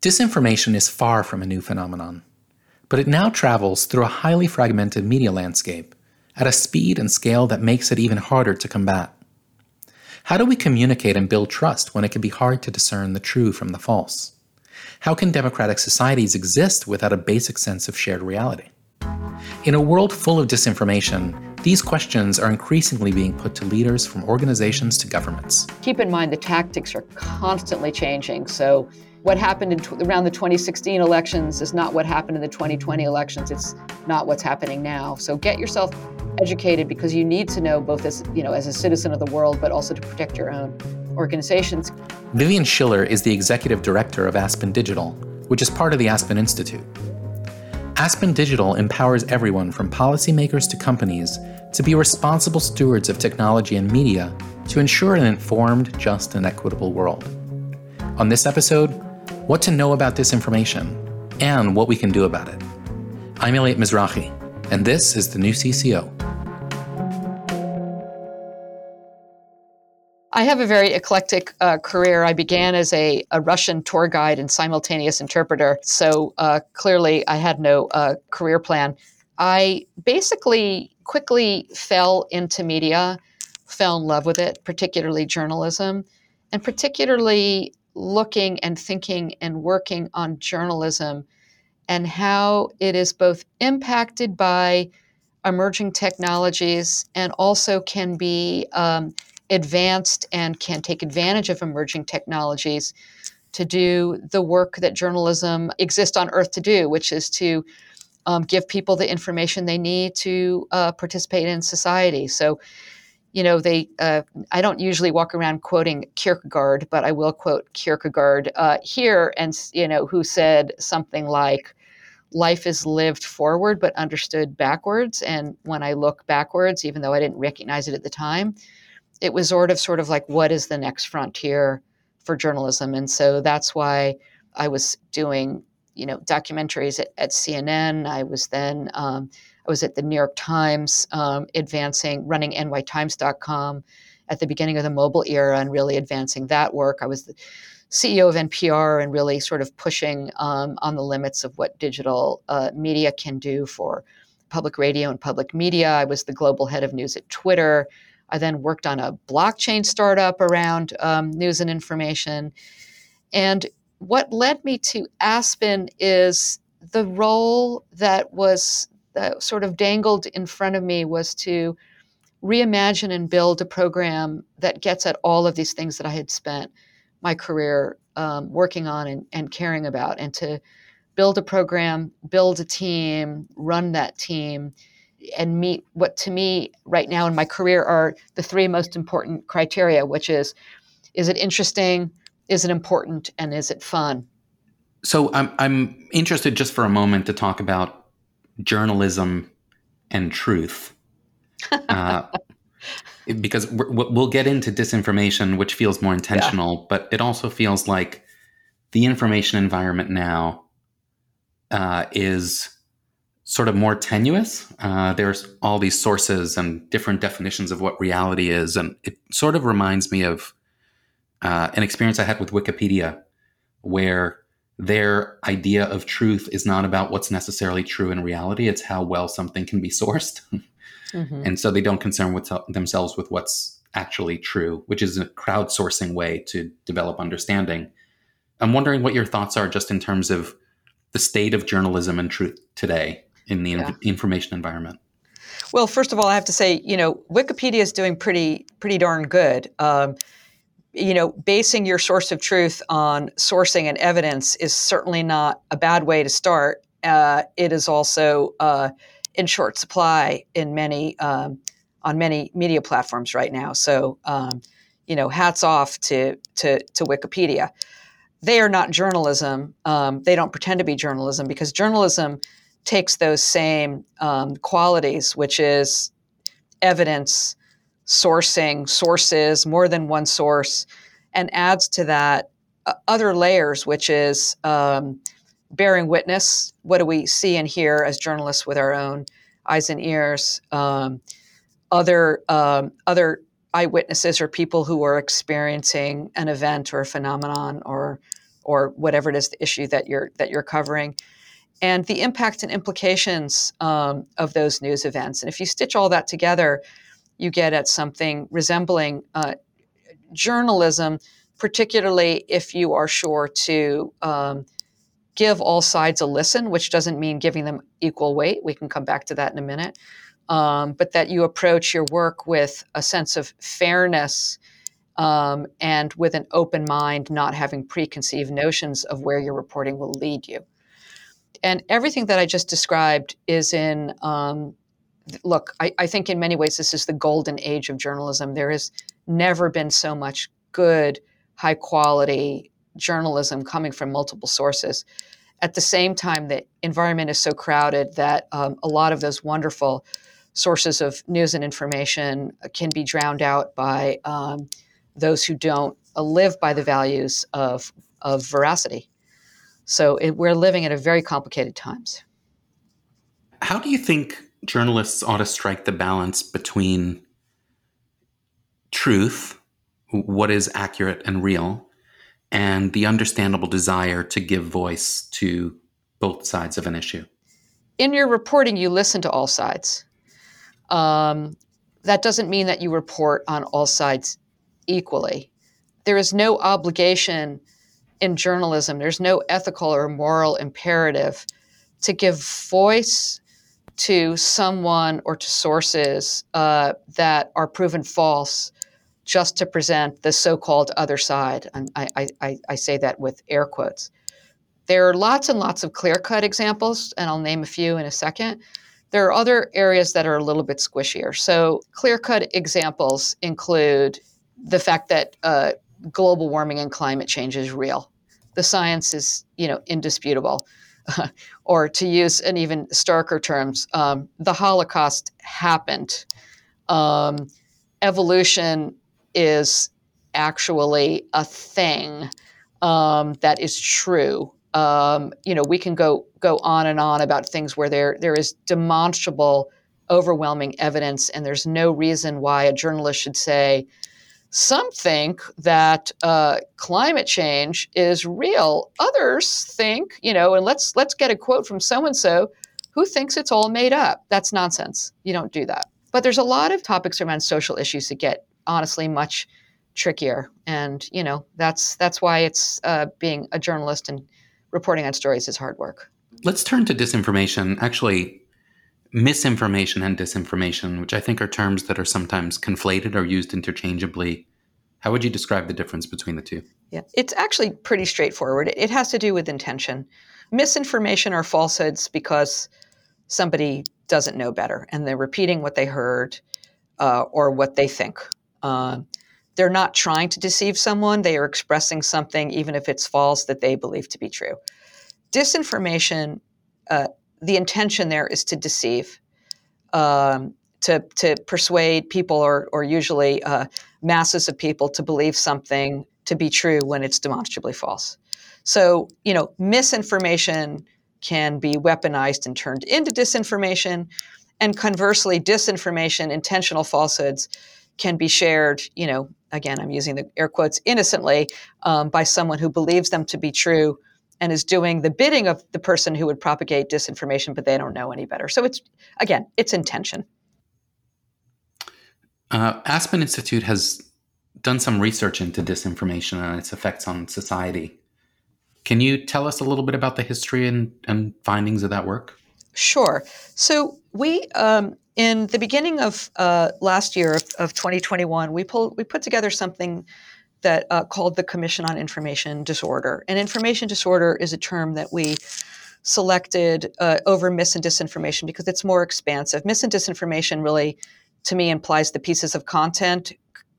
Disinformation is far from a new phenomenon, but it now travels through a highly fragmented media landscape at a speed and scale that makes it even harder to combat. How do we communicate and build trust when it can be hard to discern the true from the false? How can democratic societies exist without a basic sense of shared reality? In a world full of disinformation, these questions are increasingly being put to leaders from organizations to governments. Keep in mind the tactics are constantly changing. So what happened in, around the 2016 elections is not what happened in the 2020 elections. It's not what's happening now. So get yourself educated because you need to know both as you know as a citizen of the world, but also to protect your own organizations. Vivian Schiller is the executive director of Aspen Digital, which is part of the Aspen Institute. Aspen Digital empowers everyone from policymakers to companies to be responsible stewards of technology and media to ensure an informed, just, and equitable world. On this episode, what to know about disinformation, and what we can do about it. I'm Elliot Mizrahi, and this is the new CCO. I have a very eclectic uh, career. I began as a, a, Russian tour guide and simultaneous interpreter, so uh, clearly I had no uh, career plan. I basically quickly fell into media, fell in love with it, particularly journalism, and particularly looking and thinking and working on journalism and how it is both impacted by emerging technologies and also can be um, advanced and can take advantage of emerging technologies to do the work that journalism exists on earth to do, which is to um, give people the information they need to uh, participate in society. So you know, they, uh, I don't usually walk around quoting Kierkegaard, but I will quote Kierkegaard uh, here, and, you know, who said something like, life is lived forward but understood backwards. And when I look backwards, even though I didn't recognize it at the time, it was sort of, sort of like, what is the next frontier for journalism? And so that's why I was doing, you know, documentaries at, at CNN. I was then, um, I was at the New York Times, um, advancing, running nytimes.com at the beginning of the mobile era and really advancing that work. I was the CEO of NPR and really sort of pushing um, on the limits of what digital uh, media can do for public radio and public media. I was the global head of news at Twitter. I then worked on a blockchain startup around um, news and information. And what led me to Aspen is the role that was that sort of dangled in front of me was to reimagine and build a program that gets at all of these things that I had spent my career um, working on and, and caring about, and to build a program, build a team, run that team, and meet what to me right now in my career are the three most important criteria, which is is it interesting, is it important, and is it fun? So I'm I'm interested just for a moment to talk about journalism and truth. Uh, because we'll get into disinformation, which feels more intentional, yeah. but it also feels like the information environment now uh, is sort of more tenuous. Uh, there's all these sources and different definitions of what reality is. And it sort of reminds me of uh, an experience I had with Wikipedia, where their idea of truth is not about what's necessarily true in reality it's how well something can be sourced mm-hmm. and so they don't concern with themselves with what's actually true which is a crowdsourcing way to develop understanding i'm wondering what your thoughts are just in terms of the state of journalism and truth today in the yeah. in- information environment well first of all i have to say you know wikipedia is doing pretty pretty darn good um, you know, basing your source of truth on sourcing and evidence is certainly not a bad way to start. Uh, it is also uh, in short supply in many um, on many media platforms right now. So, um, you know, hats off to to, to Wikipedia. They are not journalism. Um, they don't pretend to be journalism because journalism takes those same um, qualities, which is evidence, sourcing sources, more than one source, and adds to that uh, other layers, which is um, bearing witness. What do we see and hear as journalists with our own eyes and ears? Um, other um, other eyewitnesses or people who are experiencing an event or a phenomenon or or whatever it is the issue that you're that you're covering and the impact and implications um, of those news events and if you stitch all that together you get at something resembling uh, journalism particularly if you are sure to um, give all sides a listen which doesn't mean giving them equal weight we can come back to that in a minute um, but that you approach your work with a sense of fairness um, and with an open mind, not having preconceived notions of where your reporting will lead you. And everything that I just described is in, um, look, I, I think in many ways this is the golden age of journalism. There has never been so much good, high quality journalism coming from multiple sources. At the same time, the environment is so crowded that um, a lot of those wonderful sources of news and information can be drowned out by um, those who don't uh, live by the values of, of veracity. So it, we're living in a very complicated times. How do you think journalists ought to strike the balance between truth, what is accurate and real, and the understandable desire to give voice to both sides of an issue? In your reporting, you listen to all sides. Um, that doesn't mean that you report on all sides equally. There is no obligation in journalism, there's no ethical or moral imperative to give voice to someone or to sources uh, that are proven false just to present the so called other side. And I, I, I say that with air quotes. There are lots and lots of clear cut examples, and I'll name a few in a second. There are other areas that are a little bit squishier. So, clear cut examples include the fact that uh, global warming and climate change is real. The science is, you know, indisputable. or to use an even starker terms, um, the Holocaust happened. Um, evolution is actually a thing um, that is true. Um, you know, we can go go on and on about things where there there is demonstrable, overwhelming evidence, and there's no reason why a journalist should say, some think that uh, climate change is real. Others think, you know, and let's let's get a quote from so and so who thinks it's all made up. That's nonsense. You don't do that. But there's a lot of topics around social issues that get honestly much trickier, and you know that's that's why it's uh, being a journalist and reporting on stories is hard work. Let's turn to disinformation. Actually, misinformation and disinformation, which I think are terms that are sometimes conflated or used interchangeably. How would you describe the difference between the two? Yeah, it's actually pretty straightforward. It has to do with intention. Misinformation are falsehoods because somebody doesn't know better and they're repeating what they heard uh, or what they think. Uh, they're not trying to deceive someone, they are expressing something, even if it's false, that they believe to be true. Disinformation uh, the intention there is to deceive, um, to to persuade people, or or usually uh, masses of people to believe something to be true when it's demonstrably false. So you know, misinformation can be weaponized and turned into disinformation, and conversely, disinformation, intentional falsehoods, can be shared. You know, again, I'm using the air quotes innocently um, by someone who believes them to be true and is doing the bidding of the person who would propagate disinformation, but they don't know any better. So it's again, it's intention. Uh, Aspen Institute has done some research into disinformation and its effects on society. Can you tell us a little bit about the history and, and findings of that work? Sure. So we, um, in the beginning of uh, last year of, of 2021, we pulled we put together something that uh, called the Commission on Information Disorder. And information disorder is a term that we selected uh, over mis and disinformation because it's more expansive. Mis and disinformation really, to me, implies the pieces of content.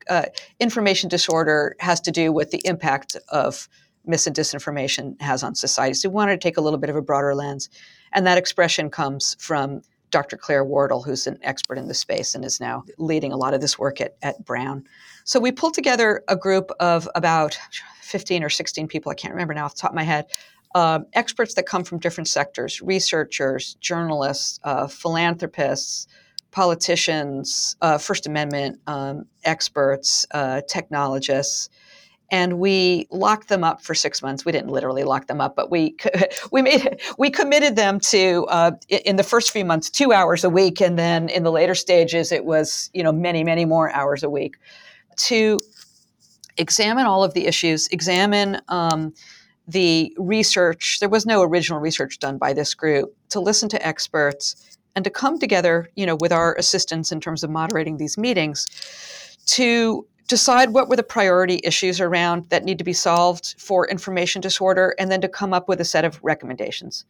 Uh, information disorder has to do with the impact of mis and disinformation has on society. So we wanted to take a little bit of a broader lens. And that expression comes from Dr. Claire Wardle, who's an expert in the space and is now leading a lot of this work at, at Brown. So we pulled together a group of about 15 or 16 people, I can't remember now off the top of my head, uh, experts that come from different sectors researchers, journalists, uh, philanthropists, politicians, uh, First Amendment um, experts, uh, technologists. And we locked them up for six months. We didn't literally lock them up, but we we made we committed them to uh, in the first few months two hours a week, and then in the later stages it was you know many many more hours a week to examine all of the issues, examine. Um, the research, there was no original research done by this group, to listen to experts and to come together, you know, with our assistance in terms of moderating these meetings to decide what were the priority issues around that need to be solved for information disorder and then to come up with a set of recommendations.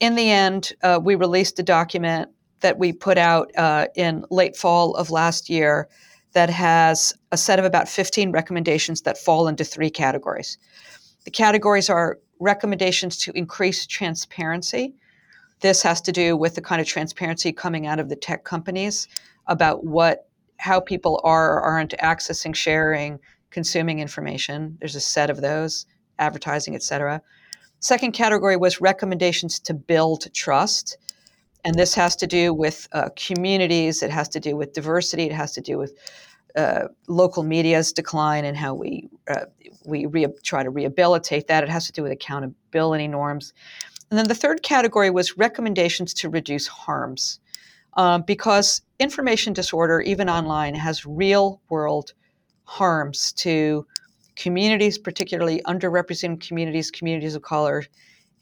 In the end, uh, we released a document that we put out uh, in late fall of last year that has a set of about 15 recommendations that fall into three categories. The categories are recommendations to increase transparency, this has to do with the kind of transparency coming out of the tech companies about what how people are or aren't accessing, sharing, consuming information. There's a set of those, advertising, et cetera. Second category was recommendations to build trust. And this has to do with uh, communities, it has to do with diversity, it has to do with uh, local media's decline and how we uh, we re- try to rehabilitate that. It has to do with accountability norms. And then the third category was recommendations to reduce harms. Um, because information disorder, even online, has real world harms to communities, particularly underrepresented communities, communities of color,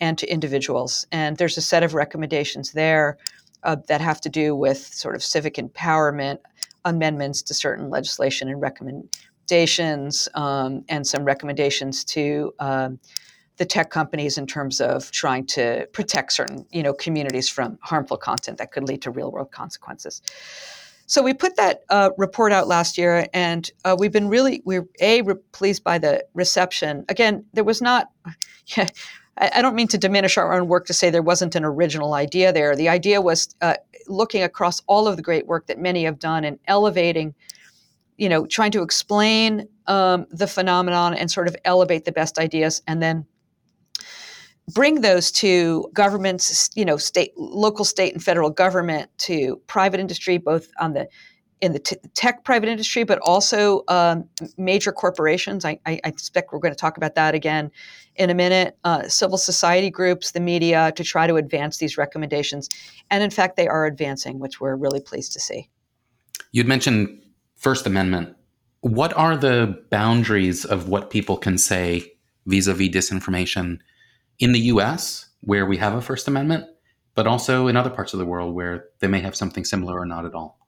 and to individuals. And there's a set of recommendations there uh, that have to do with sort of civic empowerment, amendments to certain legislation and recommendations, um, and some recommendations to um, the tech companies in terms of trying to protect certain you know communities from harmful content that could lead to real world consequences. So we put that uh, report out last year, and uh, we've been really we're a re- pleased by the reception. Again, there was not. Yeah, I, don't mean to diminish our own work to say there wasn't an original idea there. The idea was uh, looking across all of the great work that many have done and elevating, you know, trying to explain um, the phenomenon and sort of elevate the best ideas, and then bring those to governments, you know, state, local, state, and federal government, to private industry, both on the in the t- tech private industry, but also um, major corporations. I, I, expect we're going to talk about that again in a minute. Uh, civil society groups, the media, to try to advance these recommendations, and in fact, they are advancing, which we're really pleased to see. You'd mentioned First Amendment. What are the boundaries of what people can say vis-a-vis disinformation? In the US, where we have a First Amendment, but also in other parts of the world where they may have something similar or not at all.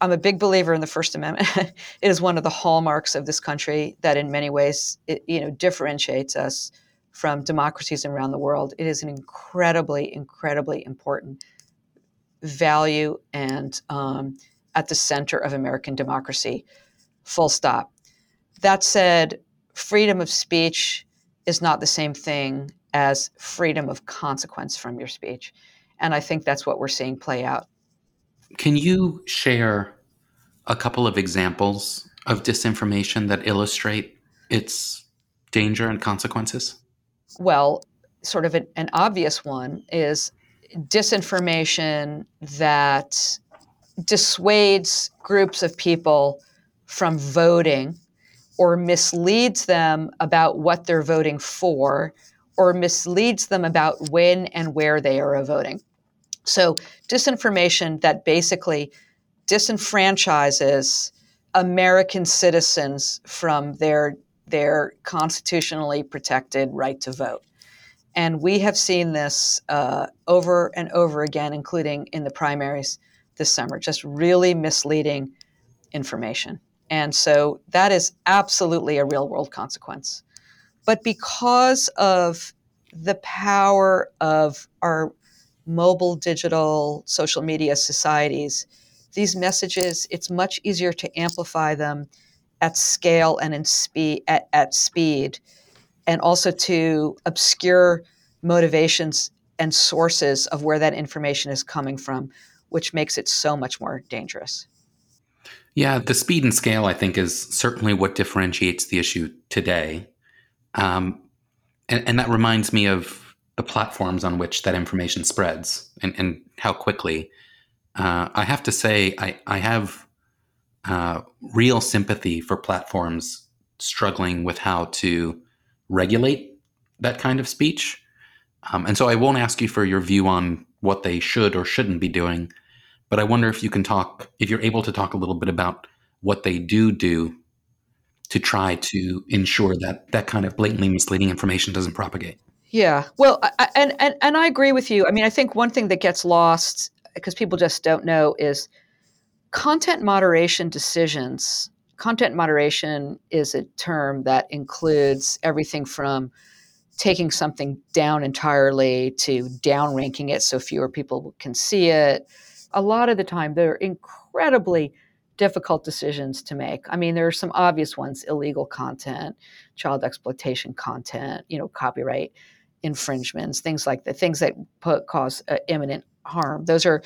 I'm a big believer in the First Amendment. it is one of the hallmarks of this country that, in many ways, it, you know, differentiates us from democracies around the world. It is an incredibly, incredibly important value and um, at the center of American democracy. Full stop. That said, freedom of speech is not the same thing as freedom of consequence from your speech. And I think that's what we're seeing play out. Can you share a couple of examples of disinformation that illustrate its danger and consequences? Well, sort of an, an obvious one is disinformation that dissuades groups of people from voting or misleads them about what they're voting for or misleads them about when and where they are voting. So, disinformation that basically disenfranchises American citizens from their, their constitutionally protected right to vote. And we have seen this uh, over and over again, including in the primaries this summer, just really misleading information. And so that is absolutely a real world consequence. But because of the power of our mobile, digital, social media societies, these messages, it's much easier to amplify them at scale and in speed at, at speed, and also to obscure motivations and sources of where that information is coming from, which makes it so much more dangerous. Yeah, the speed and scale, I think, is certainly what differentiates the issue today. Um, and, and, that reminds me of the platforms on which that information spreads and, and how quickly. Uh, I have to say, I, I have uh, real sympathy for platforms struggling with how to regulate that kind of speech. Um, and so I won't ask you for your view on what they should or shouldn't be doing, but I wonder if you can talk, if you're able to talk a little bit about what they do do to try to ensure that that kind of blatantly misleading information doesn't propagate. Yeah, well, I, and, and and I agree with you. I mean, I think one thing that gets lost because people just don't know is content moderation decisions. Content moderation is a term that includes everything from taking something down entirely to downranking it so fewer people can see it. A lot of the time, they're incredibly difficult decisions to make. I mean, there are some obvious ones illegal content, child exploitation content, you know, copyright infringements, things like that, things that put, cause uh, imminent harm. Those are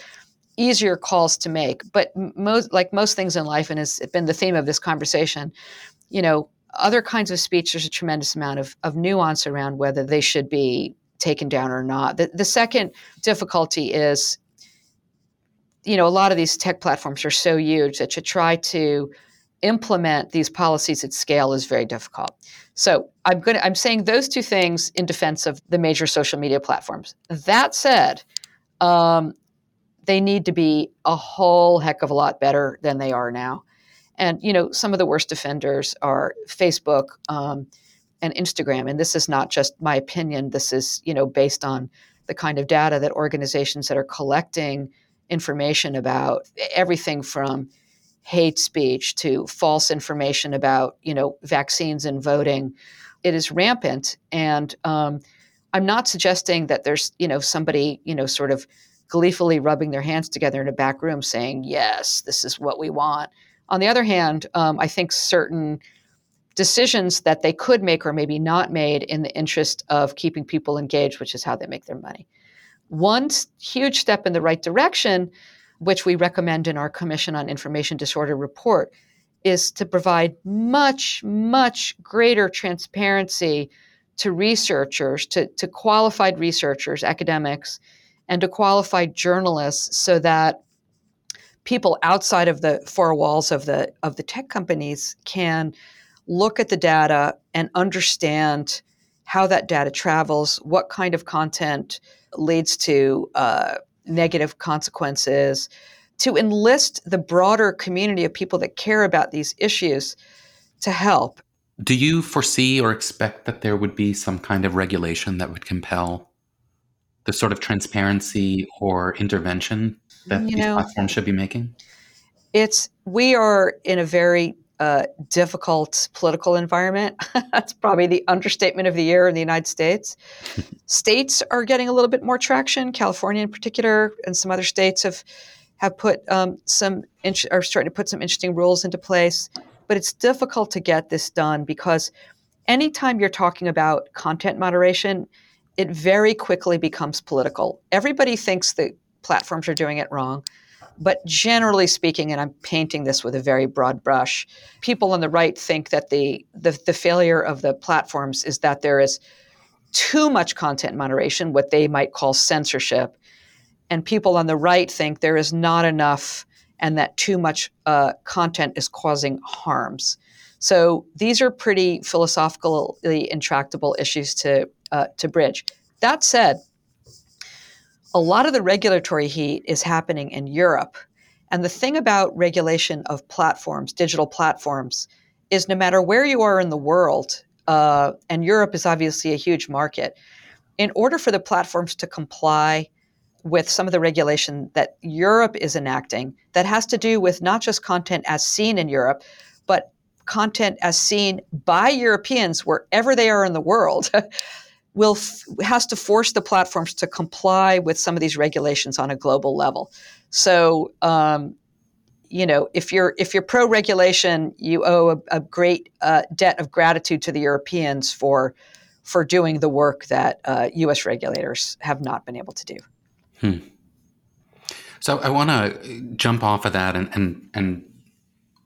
easier calls to make. But most, like most things in life, and has been the theme of this conversation, you know, other kinds of speech, there's a tremendous amount of, of nuance around whether they should be taken down or not. The, the second difficulty is, you know, a lot of these tech platforms are so huge that to try to implement these policies at scale is very difficult. So I'm going to, I'm saying those two things in defense of the major social media platforms. That said, um, they need to be a whole heck of a lot better than they are now. And you know, some of the worst offenders are Facebook um, and Instagram. And this is not just my opinion. This is you know based on the kind of data that organizations that are collecting information about everything from hate speech to false information about you know vaccines and voting. It is rampant, and um, I'm not suggesting that there's you know somebody you know sort of gleefully rubbing their hands together in a back room saying yes, this is what we want. On the other hand, um, I think certain decisions that they could make or maybe not made in the interest of keeping people engaged, which is how they make their money. One huge step in the right direction, which we recommend in our Commission on Information Disorder report, is to provide much, much greater transparency to researchers, to, to qualified researchers, academics, and to qualified journalists so that people outside of the four walls of the of the tech companies can look at the data and understand how that data travels, what kind of content leads to uh, negative consequences, to enlist the broader community of people that care about these issues to help. Do you foresee or expect that there would be some kind of regulation that would compel the sort of transparency or intervention that you these know, platforms should be making? It's we are in a very uh, difficult political environment. That's probably the understatement of the year in the United States. states are getting a little bit more traction. California, in particular, and some other states have have put um, some are starting to put some interesting rules into place. But it's difficult to get this done because anytime you're talking about content moderation, it very quickly becomes political. Everybody thinks that platforms are doing it wrong. But generally speaking, and I'm painting this with a very broad brush, people on the right think that the, the, the failure of the platforms is that there is too much content moderation, what they might call censorship. And people on the right think there is not enough and that too much uh, content is causing harms. So these are pretty philosophically intractable issues to, uh, to bridge. That said, a lot of the regulatory heat is happening in Europe. And the thing about regulation of platforms, digital platforms, is no matter where you are in the world, uh, and Europe is obviously a huge market, in order for the platforms to comply with some of the regulation that Europe is enacting, that has to do with not just content as seen in Europe, but content as seen by Europeans wherever they are in the world. will has to force the platforms to comply with some of these regulations on a global level. So, um, you know, if you're if you're pro regulation, you owe a, a great uh, debt of gratitude to the Europeans for for doing the work that uh, U.S. regulators have not been able to do. Hmm. So I want to jump off of that and and and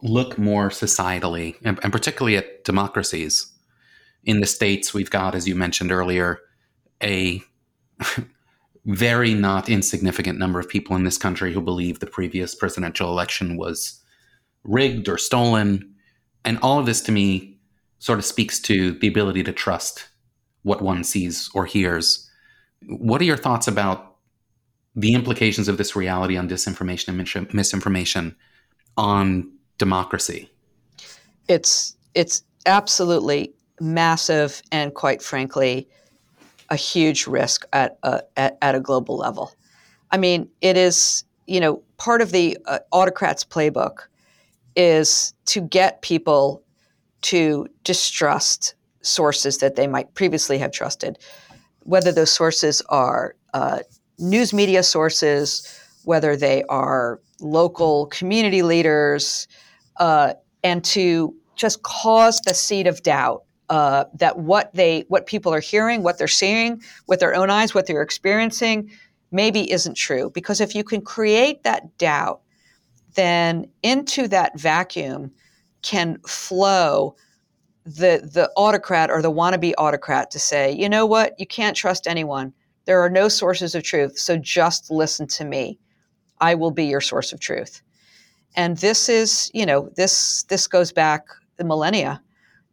look more societally, and, and particularly at democracies in the States, we've got, as you mentioned earlier, a very not insignificant number of people in this country who believe the previous presidential election was rigged or stolen. And all of this to me sort of speaks to the ability to trust what one sees or hears. What are your thoughts about the implications of this reality on disinformation and misinformation on democracy? It's it's absolutely massive and quite frankly a huge risk at a, at, at a global level. I mean, it is you know part of the uh, autocrats playbook is to get people to distrust sources that they might previously have trusted, whether those sources are uh, news media sources, whether they are local community leaders, uh, and to just cause the seed of doubt uh, that what they what people are hearing, what they're seeing with their own eyes, what they're experiencing, maybe isn't true. Because if you can create that doubt, then into that vacuum can flow the the autocrat or the wannabe autocrat to say, you know what, you can't trust anyone. There are no sources of truth, so just listen to me. I will be your source of truth. And this is, you know, this this goes back the millennia,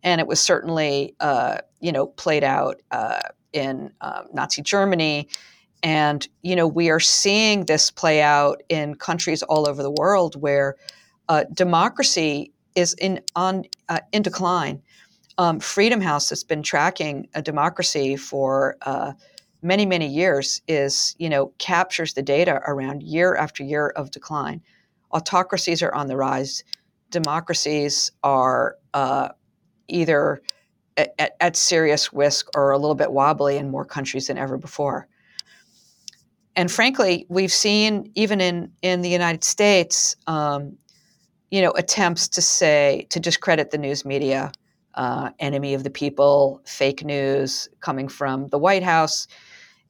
and it was certainly, uh, you know, played out uh, in uh, Nazi Germany, and you know, we are seeing this play out in countries all over the world where uh, democracy is in on uh, in decline. Um, Freedom House has been tracking a democracy for uh, many many years. Is you know captures the data around year after year of decline. Autocracies are on the rise. Democracies are uh, either at, at, serious risk or a little bit wobbly in more countries than ever before and frankly, we've seen even in in the United States, um, you know, attempts to say to discredit the news media, uh, enemy of the people, fake news coming from the White House,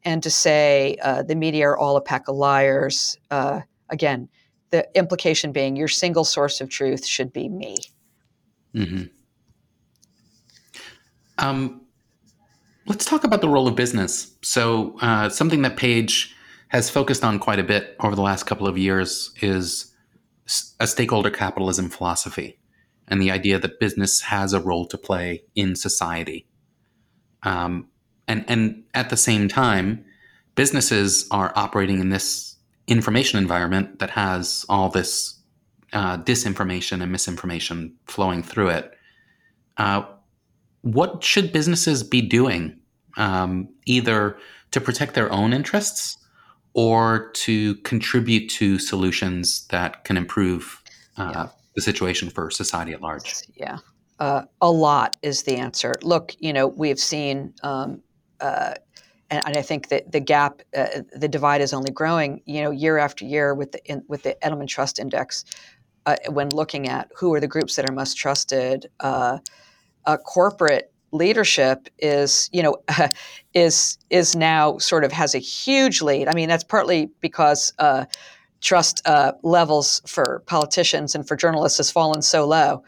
and to say uh, the media are all a pack of liars. Uh, again, the implication being your single source of truth should be me. Mm-hmm. Um, let's talk about the role of business. So, uh, something that Page has focused on quite a bit over the last couple of years is a stakeholder capitalism philosophy and the idea that business has a role to play in society. Um, and, and at the same time, businesses are operating in this information environment that has all this uh, disinformation and misinformation flowing through it. Uh, what should businesses be doing, um, either to protect their own interests or to contribute to solutions that can improve uh, yeah. the situation for society at large? Yeah. Uh, a lot is the answer. Look, you know, we have seen, um, uh, and, and, I think that the gap, uh, the divide is only growing. You know, year after year with the in, with the Edelman Trust Index, uh, when looking at who are the groups that are most trusted, uh, corporate leadership is you know is is now sort of has a huge lead. I mean that's partly because uh, trust uh, levels for politicians and for journalists has fallen so low,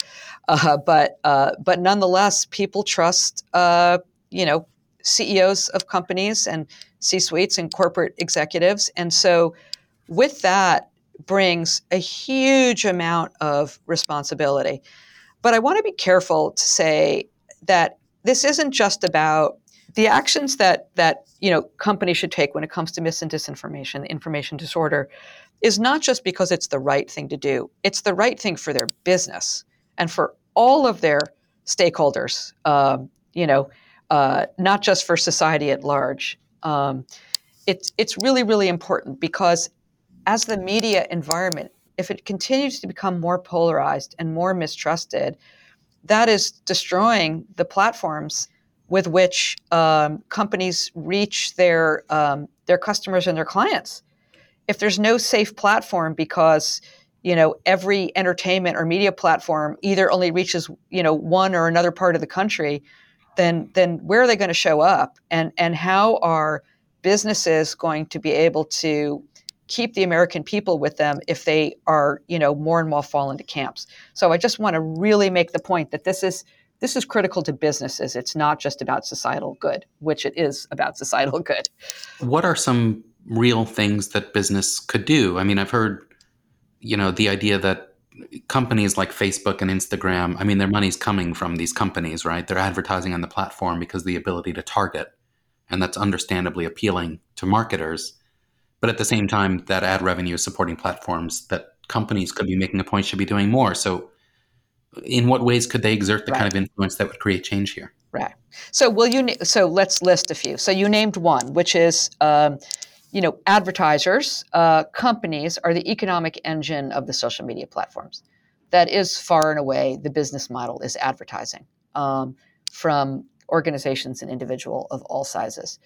uh, but uh, but nonetheless people trust uh, you know CEOs of companies and C suites and corporate executives, and so with that brings a huge amount of responsibility. But I want to be careful to say that this isn't just about the actions that that you know companies should take when it comes to mis and disinformation, information disorder, is not just because it's the right thing to do. It's the right thing for their business and for all of their stakeholders. Um, you know, uh, not just for society at large. Um, it's it's really really important because as the media environment, if it continues to become more polarized and more mistrusted, that is destroying the platforms with which um, companies reach their um, their customers and their clients. If there's no safe platform because you know every entertainment or media platform either only reaches you know one or another part of the country, then then where are they going to show up and and how are businesses going to be able to keep the American people with them if they are, you know, more and more fall into camps. So I just want to really make the point that this is this is critical to businesses. It's not just about societal good, which it is about societal good. What are some real things that business could do? I mean, I've heard, you know, the idea that companies like Facebook and Instagram, I mean, their money's coming from these companies, right? They're advertising on the platform because the ability to target, and that's understandably appealing to marketers. But at the same time, that ad revenue is supporting platforms that companies could be making a point should be doing more. So, in what ways could they exert the right. kind of influence that would create change here? Right. So, will you? So, let's list a few. So, you named one, which is. Um, you know, advertisers, uh, companies are the economic engine of the social media platforms. That is far and away the business model is advertising um, from organizations and individual of all sizes.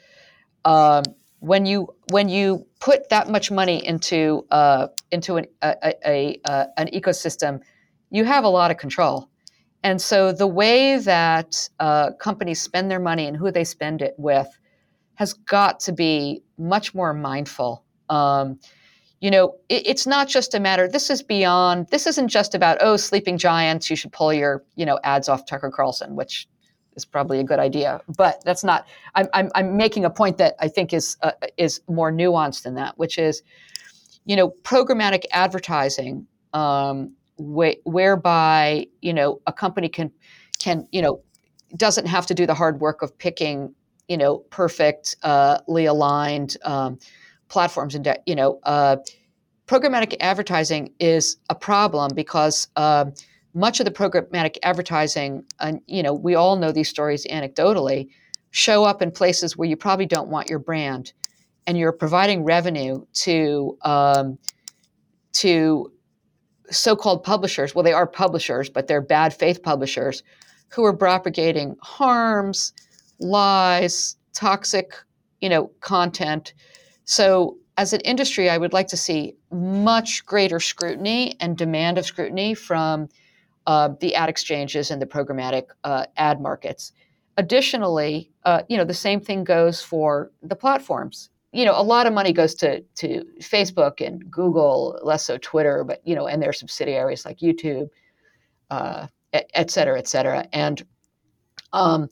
Um, when you when you put that much money into uh, into an, a, a, a, an ecosystem, you have a lot of control. And so the way that uh, companies spend their money and who they spend it with has got to be much more mindful. Um, you know, it, it's not just a matter. This is beyond. This isn't just about oh, sleeping giants. You should pull your you know ads off Tucker Carlson, which is probably a good idea. But that's not. I'm I'm, I'm making a point that I think is uh, is more nuanced than that, which is, you know, programmatic advertising, um, wh- whereby you know a company can can you know doesn't have to do the hard work of picking you know, perfectly uh, aligned um, platforms. And, you know, uh, programmatic advertising is a problem because uh, much of the programmatic advertising, and you know, we all know these stories anecdotally, show up in places where you probably don't want your brand, and you're providing revenue to um, to so-called publishers. Well, they are publishers, but they're bad faith publishers who are propagating harms, lies, toxic, you know, content. So as an industry, I would like to see much greater scrutiny and demand of scrutiny from uh, the ad exchanges and the programmatic uh, ad markets. Additionally, uh, you know, the same thing goes for the platforms. You know, a lot of money goes to to Facebook and Google, less so Twitter, but you know, and their subsidiaries like YouTube, uh, et cetera, et cetera. And um,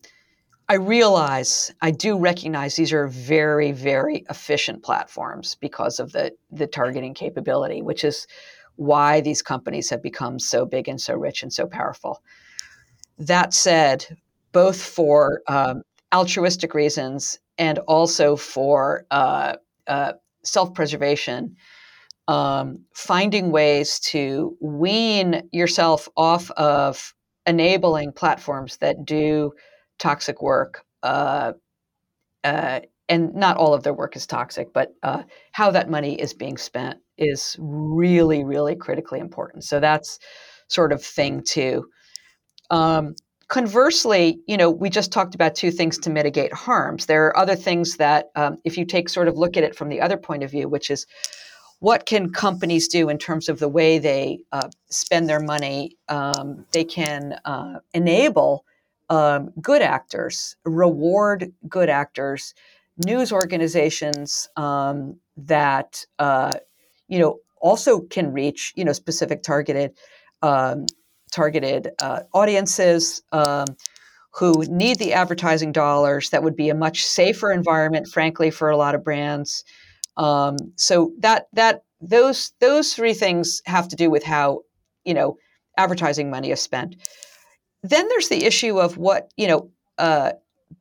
I realize, I do recognize these are very, very efficient platforms because of the, the targeting capability, which is why these companies have become so big and so rich and so powerful. That said, both for um, altruistic reasons and also for uh, uh, self preservation, um, finding ways to wean yourself off of enabling platforms that do toxic work, uh, uh, and not all of their work is toxic, but uh, how that money is being spent is really, really critically important. So that's sort of thing two. Um, conversely, you know, we just talked about two things to mitigate harms. There are other things that, um, if you take sort of look at it from the other point of view, which is what can companies do in terms of the way they uh, spend their money? Um, they can uh, enable um, good actors, reward good actors, news organizations um, that uh, you know also can reach you know specific targeted um, targeted uh, audiences um, who need the advertising dollars. That would be a much safer environment, frankly, for a lot of brands. Um, so that that those those three things have to do with how you know advertising money is spent then there's the issue of what you know uh,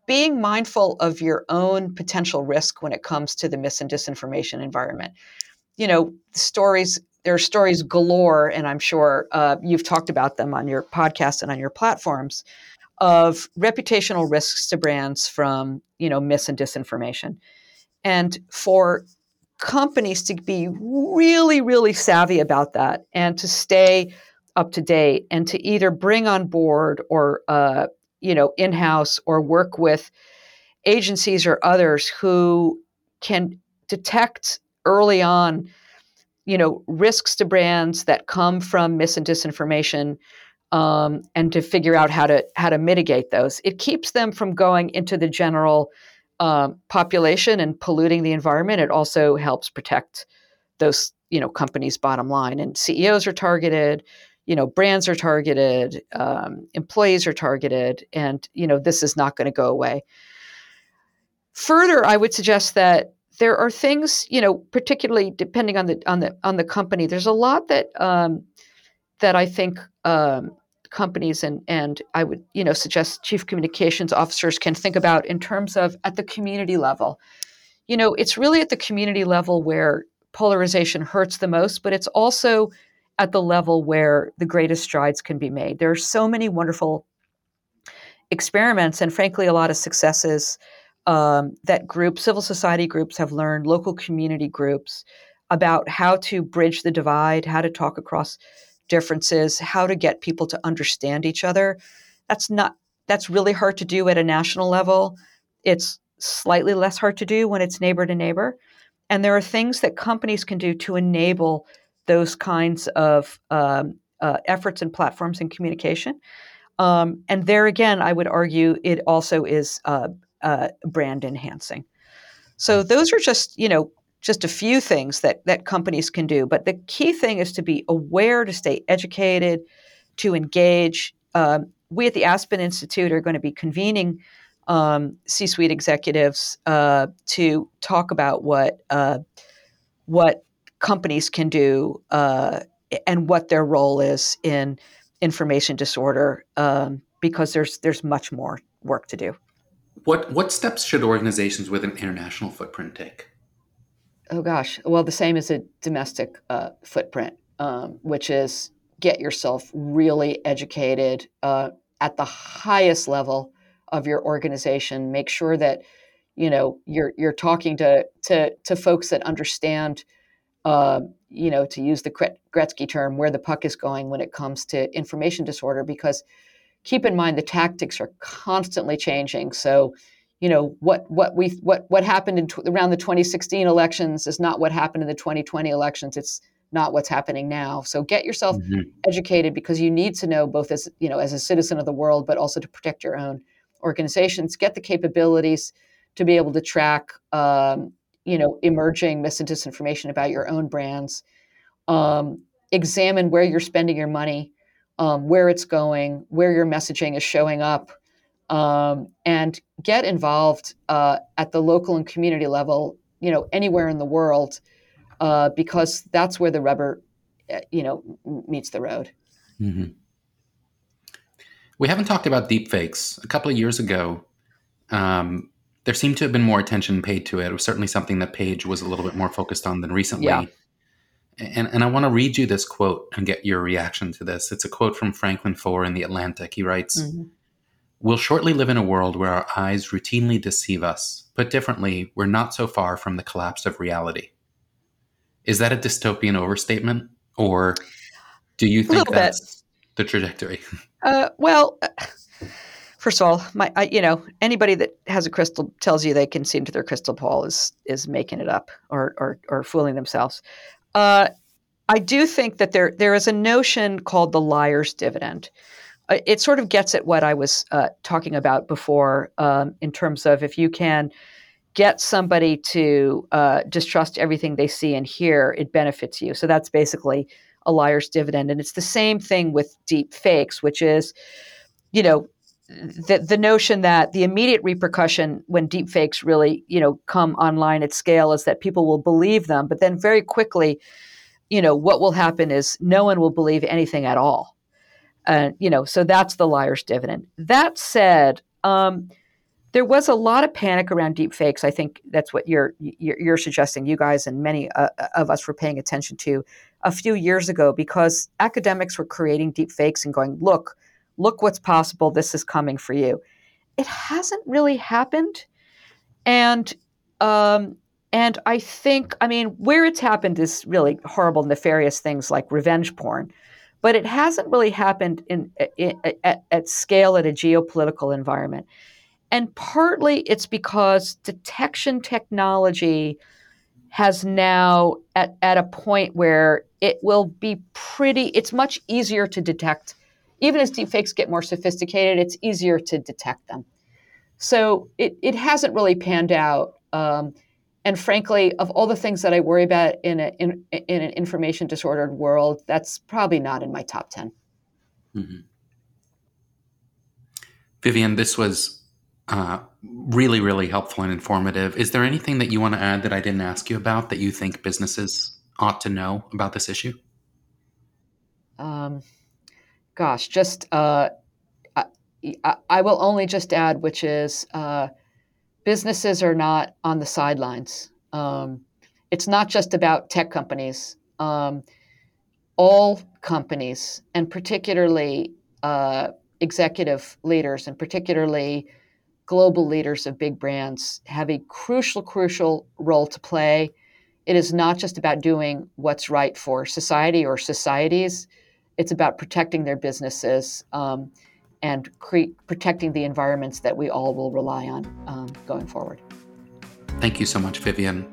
being mindful of your own potential risk when it comes to the mis and disinformation environment. You know stories there are stories galore and i'm sure uh, you've talked about them on your podcast and on your platforms of reputational risks to brands from you know mis and disinformation. And for companies to be really really savvy about that and to stay up to date and to either bring on board or uh, you know in-house or work with agencies or others who can detect early on you know risks to brands that come from mis and disinformation um, and to figure out how to how to mitigate those. It keeps them from going into the general um, population and polluting the environment. It also helps protect those you know companies bottom line. And ceos are targeted you know brands are targeted um, employees are targeted and you know this is not going to go away further i would suggest that there are things you know particularly depending on the on the on the company there's a lot that um, that I think um, companies and and I would you know suggest chief communications officers can think about in terms of at the community level. You know, it's really at the community level where polarization hurts the most, but it's also at the level where the greatest strides can be made. There are so many wonderful experiments and frankly a lot of successes um, that groups, civil society groups have learned, local community groups, about how to bridge the divide, how to talk across differences, how to get people to understand each other. That's not that's really hard to do at a national level. It's slightly less hard to do when it's neighbor to neighbor. And there are things that companies can do to enable those kinds of um, uh, efforts and platforms and communication. Um, and there again, I would argue it also is uh, uh, brand enhancing. So those are just you know just a few things that that companies can do. But the key thing is to be aware, to stay educated, to engage. Um, we at the Aspen Institute are going to be convening um, C-suite executives uh, to talk about what uh, what companies can do uh, and what their role is in information disorder, um, because there's there's much more work to do. What what steps should organizations with an international footprint take? Oh gosh, well, the same as a domestic uh, footprint, um, which is get yourself really educated uh, at the highest level of your organization. Make sure that you know you're you're talking to to to folks that understand. Uh, you know, to use the Gretzky term, where the puck is going when it comes to information disorder, because keep in mind the tactics are constantly changing. So, you know what what we what what happened in t- around the 2016 elections is not what happened in the 2020 elections. It's not what's happening now. So get yourself mm-hmm. educated because you need to know both as you know as a citizen of the world, but also to protect your own organizations. Get the capabilities to be able to track um, you know emerging mis and disinformation about your own brands. Um, examine where you're spending your money um, where it's going, where your messaging is showing up, um, and get involved uh, at the local and community level, you know, anywhere in the world, uh, because that's where the rubber, uh, you know, meets the road. Mm-hmm. We haven't talked about deepfakes. A couple of years ago, um, there seemed to have been more attention paid to it. It was certainly something that Page was a little bit more focused on than recently. Yeah. And, and I want to read you this quote and get your reaction to this. It's a quote from Franklin Foer in The Atlantic. He writes mm-hmm. We'll shortly live in a world where our eyes routinely deceive us. Put differently, we're not so far from the collapse of reality. Is that a dystopian overstatement? Or do you think that's bit. the trajectory? Uh, well, first of all, my I, you know anybody that has a crystal tells you they can see into their crystal ball is is making it up or or, or fooling themselves. Uh, I do think that there there is a notion called the liar's dividend. Uh, it sort of gets at what I was uh, talking about before um, in terms of if you can get somebody to uh, distrust everything they see and hear, it benefits you. So that's basically a liar's dividend, and it's the same thing with deep fakes, which is, you know, the, the notion that the immediate repercussion when deepfakes really you know come online at scale is that people will believe them but then very quickly you know what will happen is no one will believe anything at all. Uh, you know so that's the liar's dividend. That said um, there was a lot of panic around deepfakes. I think that's what you're you're, suggesting you guys and many uh, of us were paying attention to a few years ago because academics were creating deepfakes and going look look what's possible. This is coming for you. It hasn't really happened. And um, and I think, I mean, where it's happened is really horrible, nefarious things like revenge porn, but it hasn't really happened in, in at, at scale at a geopolitical environment. And partly it's because detection technology has now at, at a point where it will be pretty, it's much easier to detect even as deepfakes get more sophisticated, it's easier to detect them. So it, it hasn't really panned out. Um, and frankly, of all the things that I worry about in, a, in, in an information disordered world, that's probably not in my top 10. Mm-hmm. Vivian, this was uh, really, really helpful and informative. Is there anything that you want to add that I didn't ask you about that you think businesses ought to know about this issue? um, gosh, just uh, I, I, will only just add, which is uh, businesses are not on the sidelines. Um, it's not just about tech companies. Um, all companies, and particularly uh, executive leaders, and particularly global leaders of big brands, have a crucial, crucial role to play. It is not just about doing what's right for society or societies. It's about protecting their businesses um, and cre- protecting the environments that we all will rely on um, going forward. Thank you so much, Vivian.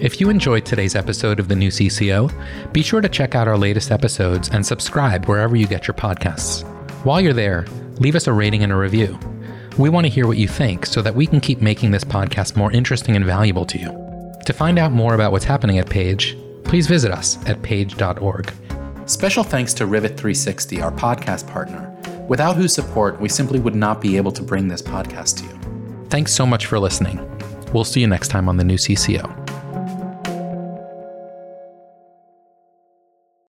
If you enjoyed today's episode of The New CCO, be sure to check out our latest episodes and subscribe wherever you get your podcasts. While you're there, leave us a rating and a review. We want to hear what you think so that we can keep making this podcast more interesting and valuable to you. To find out more about what's happening at Page, please visit us at page.org. Special thanks to Rivet 360, our podcast partner, without whose support we simply would not be able to bring this podcast to you. Thanks so much for listening. We'll see you next time on the new CCO.